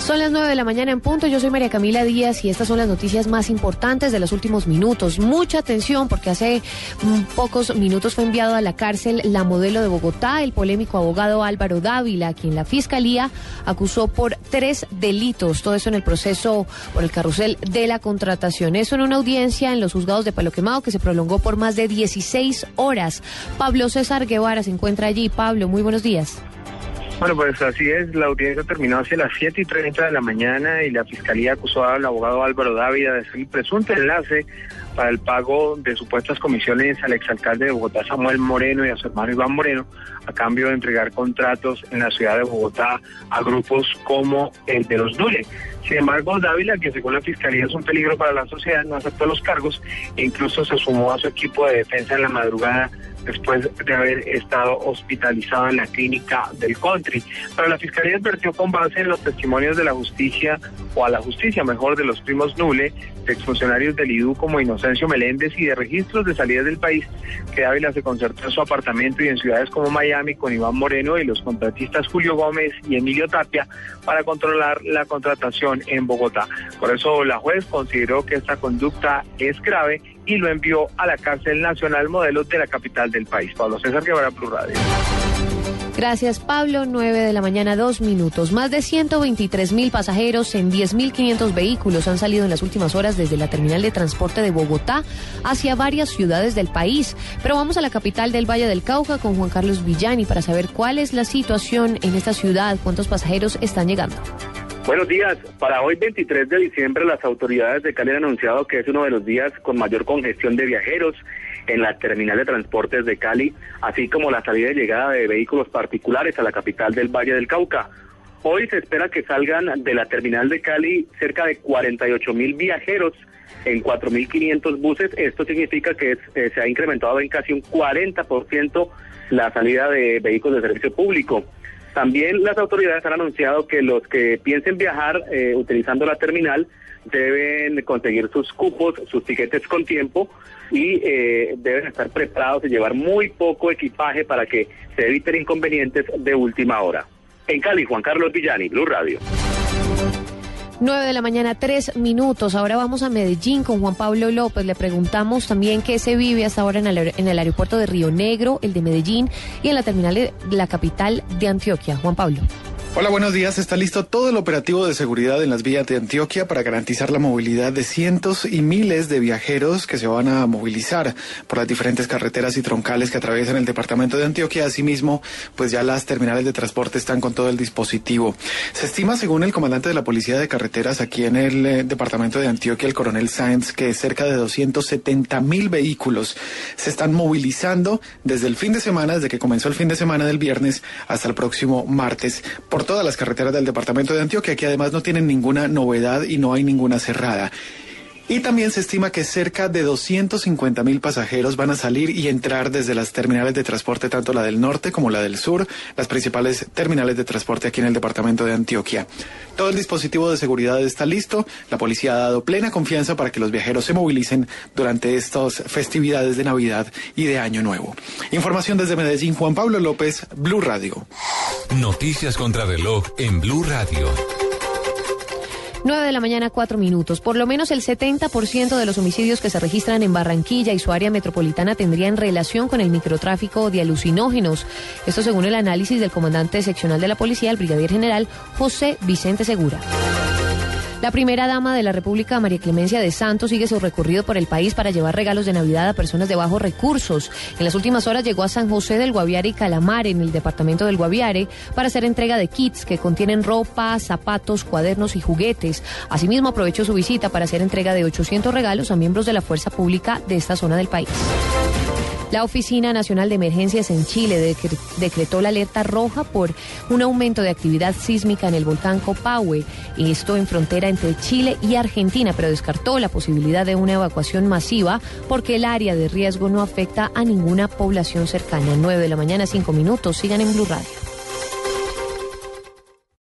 Son las 9 de la mañana en punto. Yo soy María Camila Díaz y estas son las noticias más importantes de los últimos minutos. Mucha atención porque hace mm, pocos minutos fue enviado a la cárcel la modelo de Bogotá, el polémico abogado Álvaro Dávila, quien la fiscalía acusó por tres delitos. Todo eso en el proceso por el carrusel de la contratación. Eso en una audiencia en los juzgados de Palo Quemado que se prolongó por más de 16 horas. Pablo César Guevara se encuentra allí. Pablo, muy buenos días. Bueno, pues así es, la audiencia terminó hacia las 7 y 30 de la mañana y la fiscalía acusó al abogado Álvaro Dávila de ser presunto enlace para el pago de supuestas comisiones al exalcalde de Bogotá, Samuel Moreno, y a su hermano Iván Moreno, a cambio de entregar contratos en la ciudad de Bogotá a grupos como el de los Dule. Sin embargo, Dávila, que según la fiscalía es un peligro para la sociedad, no aceptó los cargos e incluso se sumó a su equipo de defensa en la madrugada después de haber estado hospitalizado en la clínica del country. Pero la fiscalía advirtió con base en los testimonios de la justicia, o a la justicia mejor, de los primos Nule, de exfuncionarios del IDU como Inocencio Meléndez y de registros de salida del país, que Ávila se concertó en su apartamento y en ciudades como Miami con Iván Moreno y los contratistas Julio Gómez y Emilio Tapia para controlar la contratación en Bogotá. Por eso la juez consideró que esta conducta es grave y lo envió a la cárcel nacional modelo de la capital del país. Pablo César Guevara, Plus Radio. Gracias, Pablo. 9 de la mañana, dos minutos. Más de 123 mil pasajeros en 10.500 vehículos han salido en las últimas horas desde la terminal de transporte de Bogotá hacia varias ciudades del país. Pero vamos a la capital del Valle del Cauca con Juan Carlos Villani para saber cuál es la situación en esta ciudad, cuántos pasajeros están llegando. Buenos días. Para hoy 23 de diciembre las autoridades de Cali han anunciado que es uno de los días con mayor congestión de viajeros en la terminal de transportes de Cali, así como la salida y llegada de vehículos particulares a la capital del Valle del Cauca. Hoy se espera que salgan de la terminal de Cali cerca de 48 mil viajeros en 4.500 buses. Esto significa que eh, se ha incrementado en casi un 40% la salida de vehículos de servicio público. También las autoridades han anunciado que los que piensen viajar eh, utilizando la terminal deben conseguir sus cupos, sus tiquetes con tiempo y eh, deben estar preparados y llevar muy poco equipaje para que se eviten inconvenientes de última hora. En Cali, Juan Carlos Villani, Blue Radio. 9 de la mañana, tres minutos. Ahora vamos a Medellín con Juan Pablo López. Le preguntamos también qué se vive hasta ahora en el, en el aeropuerto de Río Negro, el de Medellín y en la terminal de la capital de Antioquia. Juan Pablo. Hola, buenos días. Está listo todo el operativo de seguridad en las vías de Antioquia para garantizar la movilidad de cientos y miles de viajeros que se van a movilizar por las diferentes carreteras y troncales que atraviesan el departamento de Antioquia. Asimismo, pues ya las terminales de transporte están con todo el dispositivo. Se estima, según el comandante de la Policía de Carreteras aquí en el eh, departamento de Antioquia, el coronel Sáenz, que cerca de 270 mil vehículos se están movilizando desde el fin de semana, desde que comenzó el fin de semana del viernes hasta el próximo martes todas las carreteras del departamento de Antioquia, que además no tienen ninguna novedad y no hay ninguna cerrada. Y también se estima que cerca de 250 mil pasajeros van a salir y entrar desde las terminales de transporte, tanto la del norte como la del sur, las principales terminales de transporte aquí en el departamento de Antioquia. Todo el dispositivo de seguridad está listo. La policía ha dado plena confianza para que los viajeros se movilicen durante estas festividades de Navidad y de Año Nuevo. Información desde Medellín, Juan Pablo López, Blue Radio. Noticias contra reloj en Blue Radio. 9 de la mañana, 4 minutos. Por lo menos el 70% de los homicidios que se registran en Barranquilla y su área metropolitana tendrían relación con el microtráfico de alucinógenos. Esto según el análisis del comandante seccional de la policía, el brigadier general José Vicente Segura. La primera dama de la República, María Clemencia de Santos, sigue su recorrido por el país para llevar regalos de Navidad a personas de bajos recursos. En las últimas horas llegó a San José del Guaviare y Calamar, en el departamento del Guaviare, para hacer entrega de kits que contienen ropa, zapatos, cuadernos y juguetes. Asimismo, aprovechó su visita para hacer entrega de 800 regalos a miembros de la fuerza pública de esta zona del país. La Oficina Nacional de Emergencias en Chile decretó la alerta roja por un aumento de actividad sísmica en el volcán Copahue, esto en frontera entre Chile y Argentina, pero descartó la posibilidad de una evacuación masiva porque el área de riesgo no afecta a ninguna población cercana. 9 de la mañana, 5 minutos. Sigan en Blue Radio.